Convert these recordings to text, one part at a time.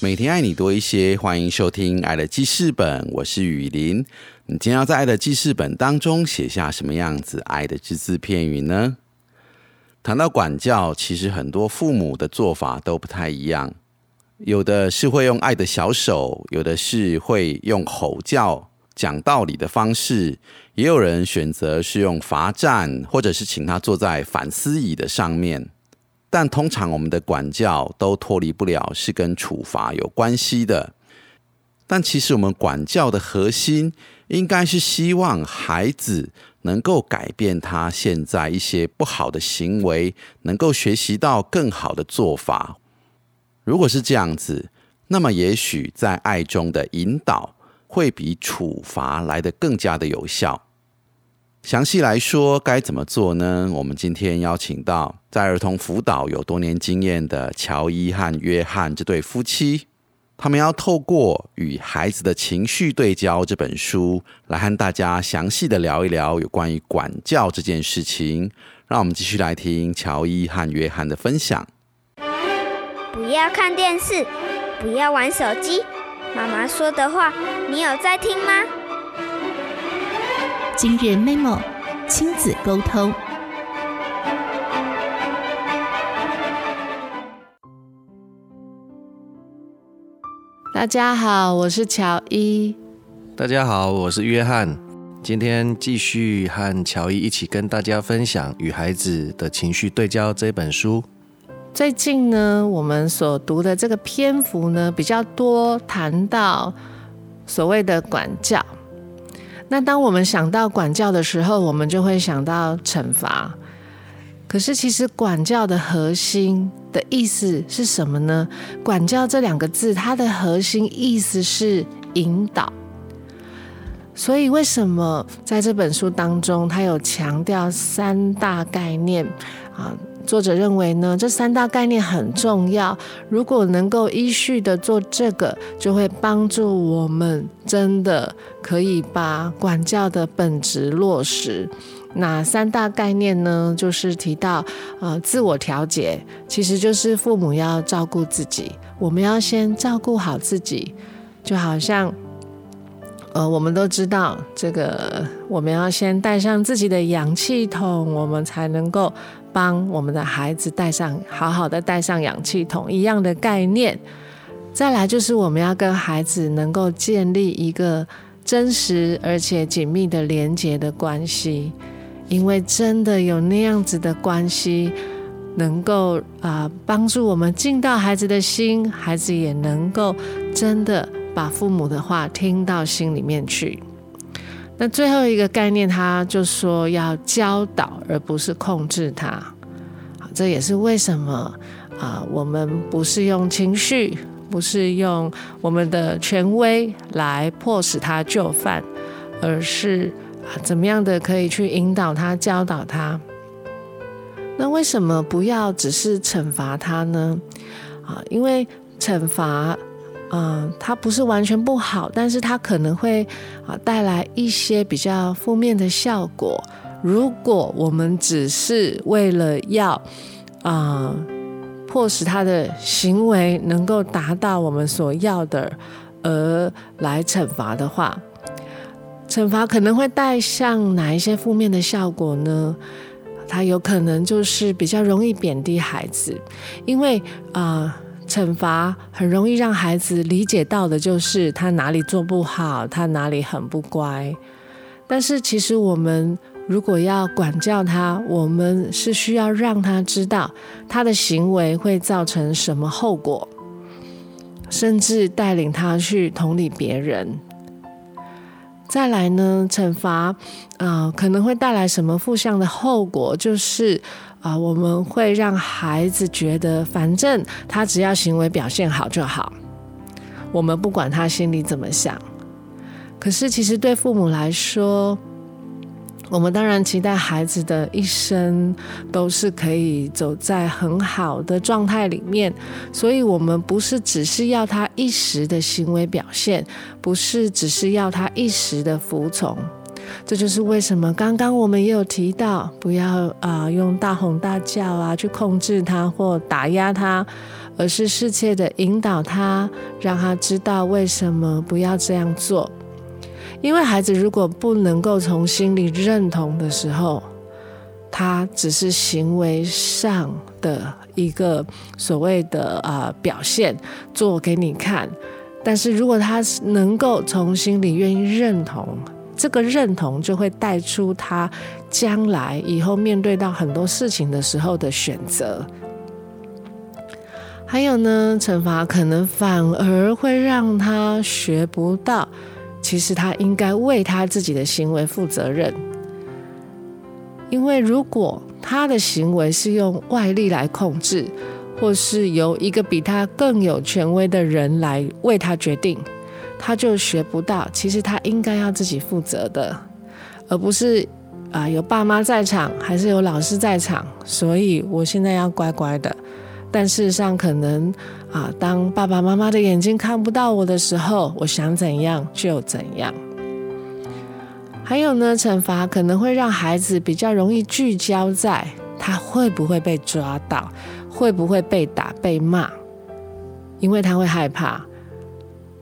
每天爱你多一些，欢迎收听《爱的记事本》，我是雨林。你今天要在《爱的记事本》当中写下什么样子爱的只字片语呢？谈到管教，其实很多父母的做法都不太一样，有的是会用爱的小手，有的是会用吼叫、讲道理的方式，也有人选择是用罚站，或者是请他坐在反思椅的上面。但通常我们的管教都脱离不了是跟处罚有关系的。但其实我们管教的核心应该是希望孩子能够改变他现在一些不好的行为，能够学习到更好的做法。如果是这样子，那么也许在爱中的引导会比处罚来得更加的有效。详细来说该怎么做呢？我们今天邀请到在儿童辅导有多年经验的乔伊和约翰这对夫妻，他们要透过与孩子的情绪对焦这本书，来和大家详细的聊一聊有关于管教这件事情。让我们继续来听乔伊和约翰的分享。不要看电视，不要玩手机，妈妈说的话，你有在听吗？今日 memo 亲子沟通。大家好，我是乔伊。大家好，我是约翰。今天继续和乔伊一起跟大家分享《与孩子的情绪对焦》这本书。最近呢，我们所读的这个篇幅呢比较多，谈到所谓的管教。那当我们想到管教的时候，我们就会想到惩罚。可是，其实管教的核心的意思是什么呢？管教这两个字，它的核心意思是引导。所以，为什么在这本书当中，它有强调三大概念啊？作者认为呢，这三大概念很重要。如果能够依序的做这个，就会帮助我们真的可以把管教的本质落实。那三大概念呢，就是提到呃，自我调节，其实就是父母要照顾自己，我们要先照顾好自己，就好像。呃，我们都知道这个，我们要先带上自己的氧气筒，我们才能够帮我们的孩子带上好好的带上氧气筒一样的概念。再来就是我们要跟孩子能够建立一个真实而且紧密的连接的关系，因为真的有那样子的关系，能够啊帮助我们进到孩子的心，孩子也能够真的。把父母的话听到心里面去。那最后一个概念，他就说要教导，而不是控制他。好，这也是为什么啊，我们不是用情绪，不是用我们的权威来迫使他就范，而是啊，怎么样的可以去引导他、教导他。那为什么不要只是惩罚他呢？啊，因为惩罚。嗯，它不是完全不好，但是它可能会啊带来一些比较负面的效果。如果我们只是为了要啊迫使他的行为能够达到我们所要的而来惩罚的话，惩罚可能会带上哪一些负面的效果呢？它有可能就是比较容易贬低孩子，因为啊。惩罚很容易让孩子理解到的就是他哪里做不好，他哪里很不乖。但是其实我们如果要管教他，我们是需要让他知道他的行为会造成什么后果，甚至带领他去同理别人。再来呢，惩罚啊可能会带来什么负向的后果，就是。啊，我们会让孩子觉得，反正他只要行为表现好就好，我们不管他心里怎么想。可是其实对父母来说，我们当然期待孩子的一生都是可以走在很好的状态里面，所以我们不是只是要他一时的行为表现，不是只是要他一时的服从。这就是为什么刚刚我们也有提到，不要啊用大吼大叫啊去控制他或打压他，而是适切的引导他，让他知道为什么不要这样做。因为孩子如果不能够从心里认同的时候，他只是行为上的一个所谓的啊表现，做给你看。但是如果他能够从心里愿意认同，这个认同就会带出他将来以后面对到很多事情的时候的选择。还有呢，惩罚可能反而会让他学不到。其实他应该为他自己的行为负责任，因为如果他的行为是用外力来控制，或是由一个比他更有权威的人来为他决定，他就学不到。其实他应该要自己负责的，而不是啊有爸妈在场，还是有老师在场，所以我现在要乖乖的。但事实上，可能啊，当爸爸妈妈的眼睛看不到我的时候，我想怎样就怎样。还有呢，惩罚可能会让孩子比较容易聚焦在他会不会被抓到，会不会被打、被骂，因为他会害怕。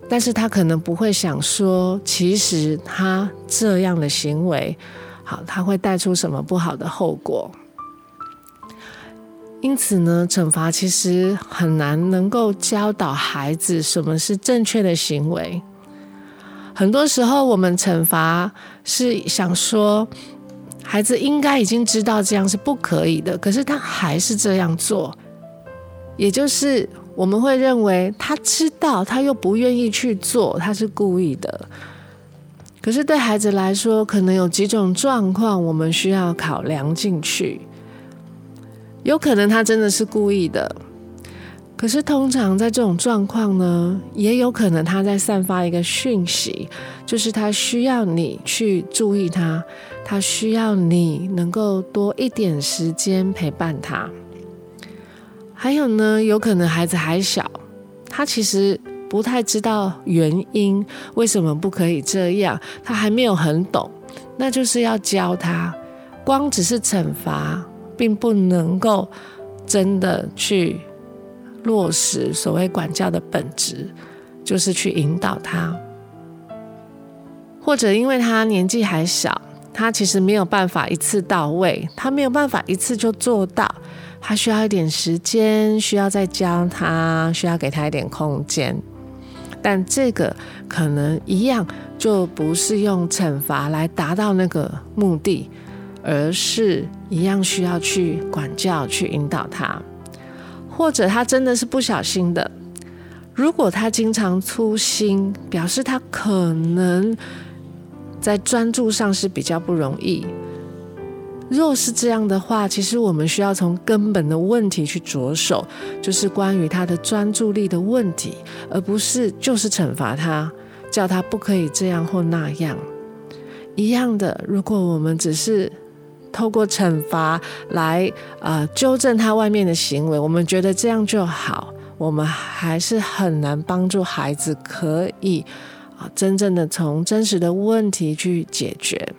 但是他可能不会想说，其实他这样的行为，好，他会带出什么不好的后果。因此呢，惩罚其实很难能够教导孩子什么是正确的行为。很多时候，我们惩罚是想说，孩子应该已经知道这样是不可以的，可是他还是这样做，也就是我们会认为他知道，他又不愿意去做，他是故意的。可是对孩子来说，可能有几种状况，我们需要考量进去。有可能他真的是故意的，可是通常在这种状况呢，也有可能他在散发一个讯息，就是他需要你去注意他，他需要你能够多一点时间陪伴他。还有呢，有可能孩子还小，他其实不太知道原因，为什么不可以这样，他还没有很懂，那就是要教他，光只是惩罚。并不能够真的去落实所谓管教的本质，就是去引导他，或者因为他年纪还小，他其实没有办法一次到位，他没有办法一次就做到，他需要一点时间，需要再教他，需要给他一点空间。但这个可能一样，就不是用惩罚来达到那个目的。而是一样需要去管教、去引导他，或者他真的是不小心的。如果他经常粗心，表示他可能在专注上是比较不容易。若是这样的话，其实我们需要从根本的问题去着手，就是关于他的专注力的问题，而不是就是惩罚他，叫他不可以这样或那样。一样的，如果我们只是透过惩罚来啊纠正他外面的行为，我们觉得这样就好，我们还是很难帮助孩子可以啊真正的从真实的问题去解决。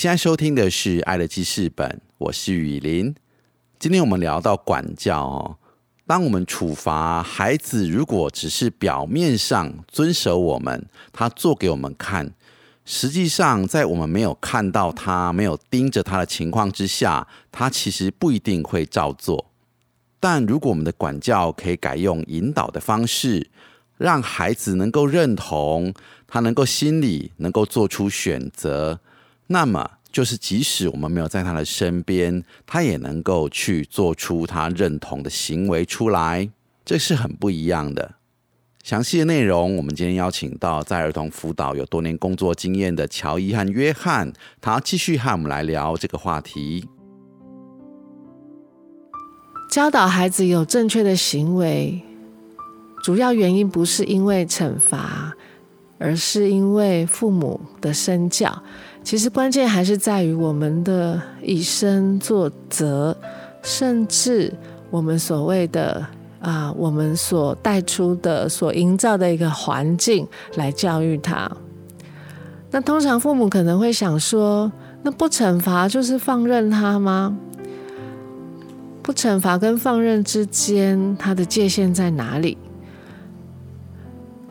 现在收听的是《爱的记事本》，我是雨林。今天我们聊到管教哦，当我们处罚孩子，如果只是表面上遵守我们，他做给我们看，实际上在我们没有看到他、没有盯着他的情况之下，他其实不一定会照做。但如果我们的管教可以改用引导的方式，让孩子能够认同，他能够心里能够做出选择。那么，就是即使我们没有在他的身边，他也能够去做出他认同的行为出来，这是很不一样的。详细的内容，我们今天邀请到在儿童辅导有多年工作经验的乔伊和约翰，他继续和我们来聊这个话题。教导孩子有正确的行为，主要原因不是因为惩罚，而是因为父母的身教。其实关键还是在于我们的以身作则，甚至我们所谓的啊，我们所带出的、所营造的一个环境来教育他。那通常父母可能会想说，那不惩罚就是放任他吗？不惩罚跟放任之间，它的界限在哪里？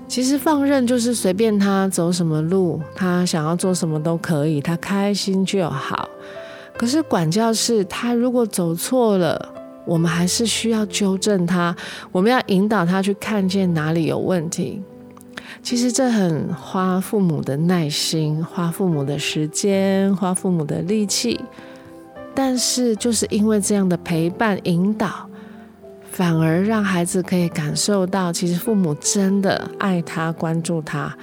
其实放任就是随便他走什么路，他想要做什么都可以，他开心就好。可是管教是，他如果走错了，我们还是需要纠正他，我们要引导他去看见哪里有问题。其实这很花父母的耐心，花父母的时间，花父母的力气。但是就是因为这样的陪伴引导。反而让孩子可以感受到，其实父母真的爱他、关注他。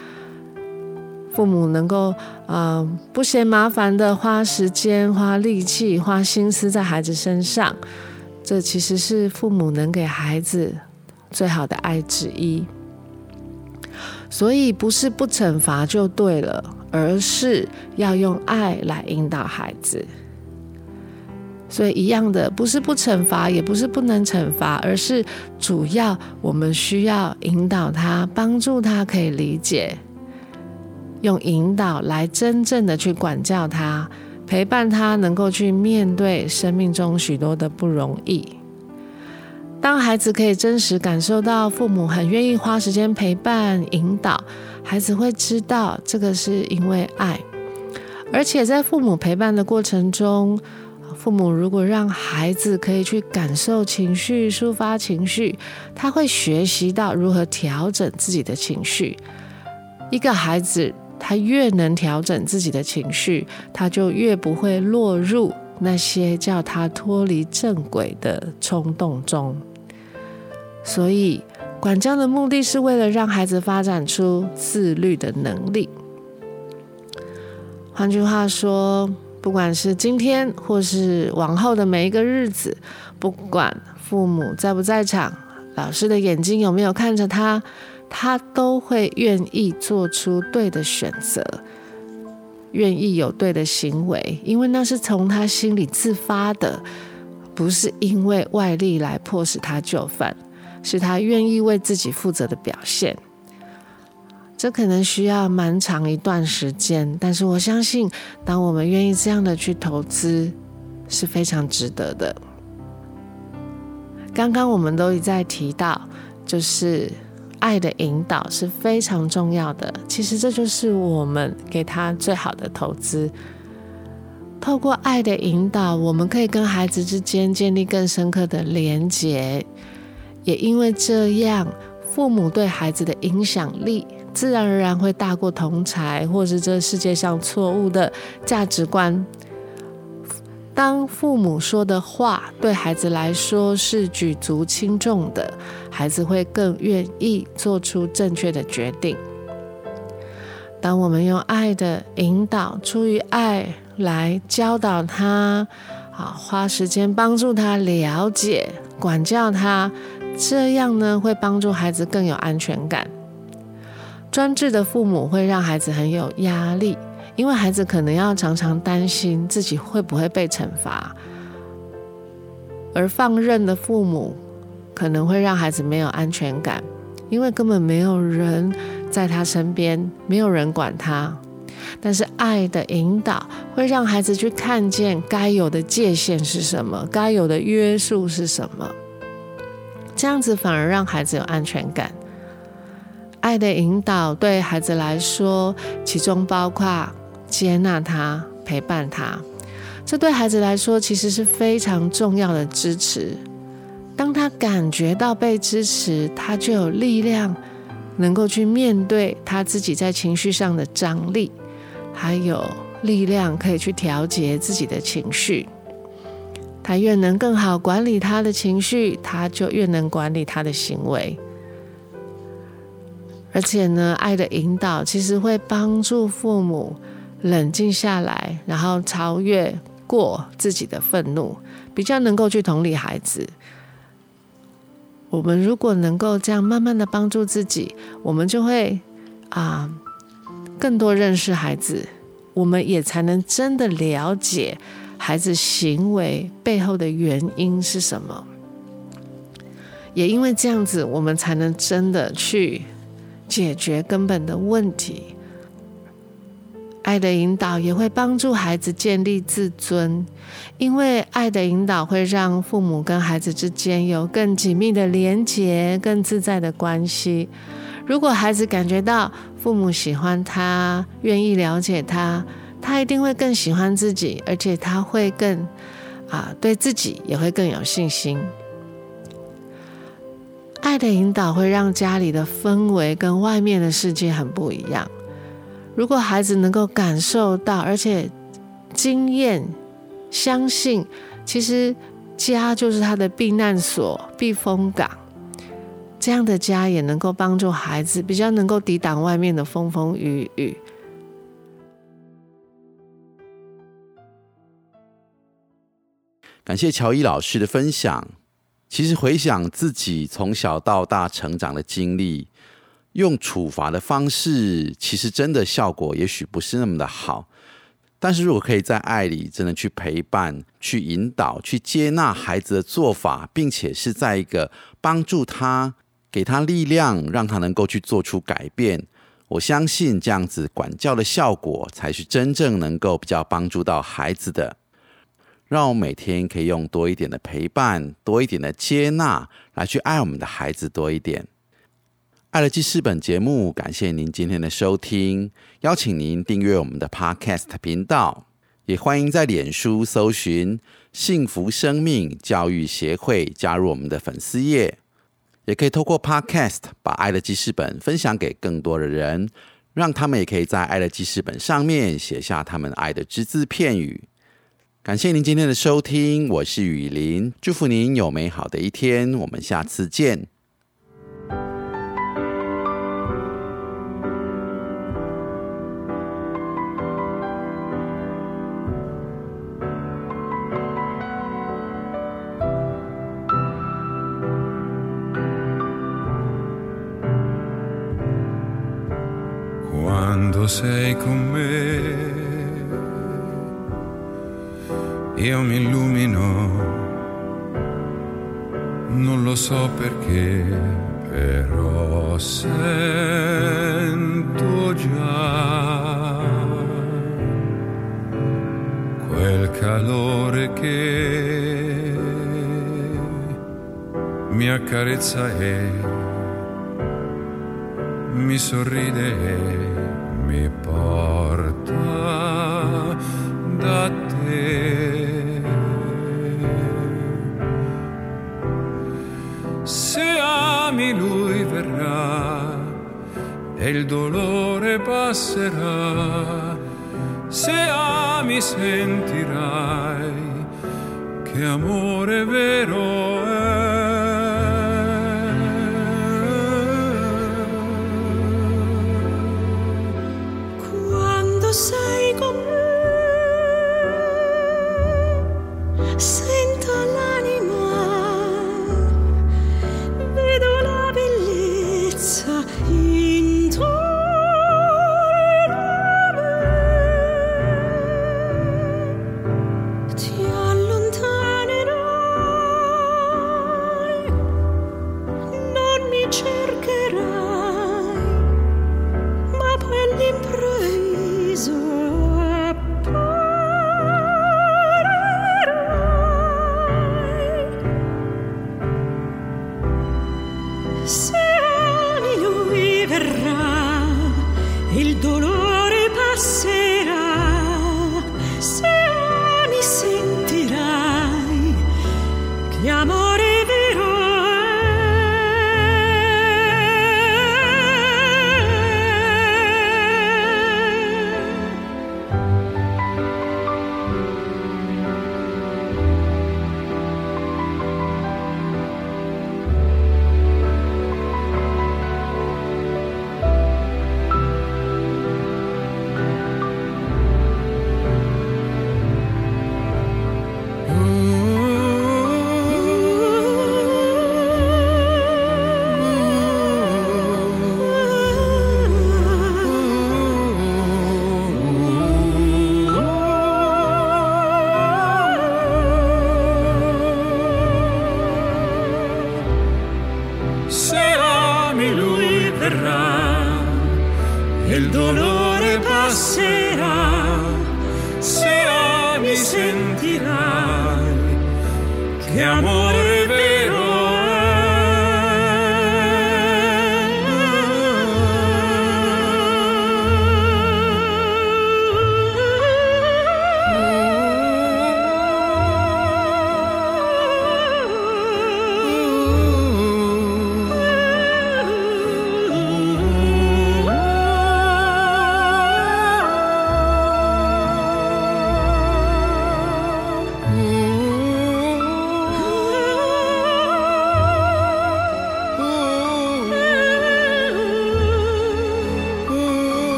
父母能够啊不嫌麻烦的花时间、花力气、花心思在孩子身上，这其实是父母能给孩子最好的爱之一。所以不是不惩罚就对了，而是要用爱来引导孩子。所以一样的，不是不惩罚，也不是不能惩罚，而是主要我们需要引导他，帮助他可以理解，用引导来真正的去管教他，陪伴他，能够去面对生命中许多的不容易。当孩子可以真实感受到父母很愿意花时间陪伴引导，孩子会知道这个是因为爱，而且在父母陪伴的过程中。父母如果让孩子可以去感受情绪、抒发情绪，他会学习到如何调整自己的情绪。一个孩子，他越能调整自己的情绪，他就越不会落入那些叫他脱离正轨的冲动中。所以，管教的目的是为了让孩子发展出自律的能力。换句话说。不管是今天或是往后的每一个日子，不管父母在不在场，老师的眼睛有没有看着他，他都会愿意做出对的选择，愿意有对的行为，因为那是从他心里自发的，不是因为外力来迫使他就范，是他愿意为自己负责的表现。这可能需要蛮长一段时间，但是我相信，当我们愿意这样的去投资，是非常值得的。刚刚我们都一再提到，就是爱的引导是非常重要的。其实这就是我们给他最好的投资。透过爱的引导，我们可以跟孩子之间建立更深刻的连结，也因为这样，父母对孩子的影响力。自然而然会大过同才，或是这世界上错误的价值观。当父母说的话对孩子来说是举足轻重的，孩子会更愿意做出正确的决定。当我们用爱的引导，出于爱来教导他，好花时间帮助他了解、管教他，这样呢会帮助孩子更有安全感。专制的父母会让孩子很有压力，因为孩子可能要常常担心自己会不会被惩罚；而放任的父母可能会让孩子没有安全感，因为根本没有人在他身边，没有人管他。但是爱的引导会让孩子去看见该有的界限是什么，该有的约束是什么。这样子反而让孩子有安全感。爱的引导对孩子来说，其中包括接纳他、陪伴他。这对孩子来说其实是非常重要的支持。当他感觉到被支持，他就有力量能够去面对他自己在情绪上的张力，还有力量可以去调节自己的情绪。他越能更好管理他的情绪，他就越能管理他的行为。而且呢，爱的引导其实会帮助父母冷静下来，然后超越过自己的愤怒，比较能够去同理孩子。我们如果能够这样慢慢的帮助自己，我们就会啊更多认识孩子，我们也才能真的了解。孩子行为背后的原因是什么？也因为这样子，我们才能真的去解决根本的问题。爱的引导也会帮助孩子建立自尊，因为爱的引导会让父母跟孩子之间有更紧密的连结、更自在的关系。如果孩子感觉到父母喜欢他、愿意了解他，他一定会更喜欢自己，而且他会更啊，对自己也会更有信心。爱的引导会让家里的氛围跟外面的世界很不一样。如果孩子能够感受到，而且经验相信，其实家就是他的避难所、避风港，这样的家也能够帮助孩子比较能够抵挡外面的风风雨雨。感谢乔伊老师的分享。其实回想自己从小到大成长的经历，用处罚的方式，其实真的效果也许不是那么的好。但是如果可以在爱里真的去陪伴、去引导、去接纳孩子的做法，并且是在一个帮助他、给他力量，让他能够去做出改变，我相信这样子管教的效果，才是真正能够比较帮助到孩子的。让我每天可以用多一点的陪伴，多一点的接纳，来去爱我们的孩子多一点。爱的记事本节目，感谢您今天的收听，邀请您订阅我们的 Podcast 频道，也欢迎在脸书搜寻“幸福生命教育协会”，加入我们的粉丝页。也可以透过 Podcast 把爱的记事本分享给更多的人，让他们也可以在爱的记事本上面写下他们爱的只字片语。感谢您今天的收听，我是雨林，祝福您有美好的一天，我们下次见。Io mi illumino, non lo so perché, però sento già quel calore che mi accarezza e mi sorride e mi porta da te. Ami lui verrà e il dolore passerà. Se ami sentirai che amore vero è.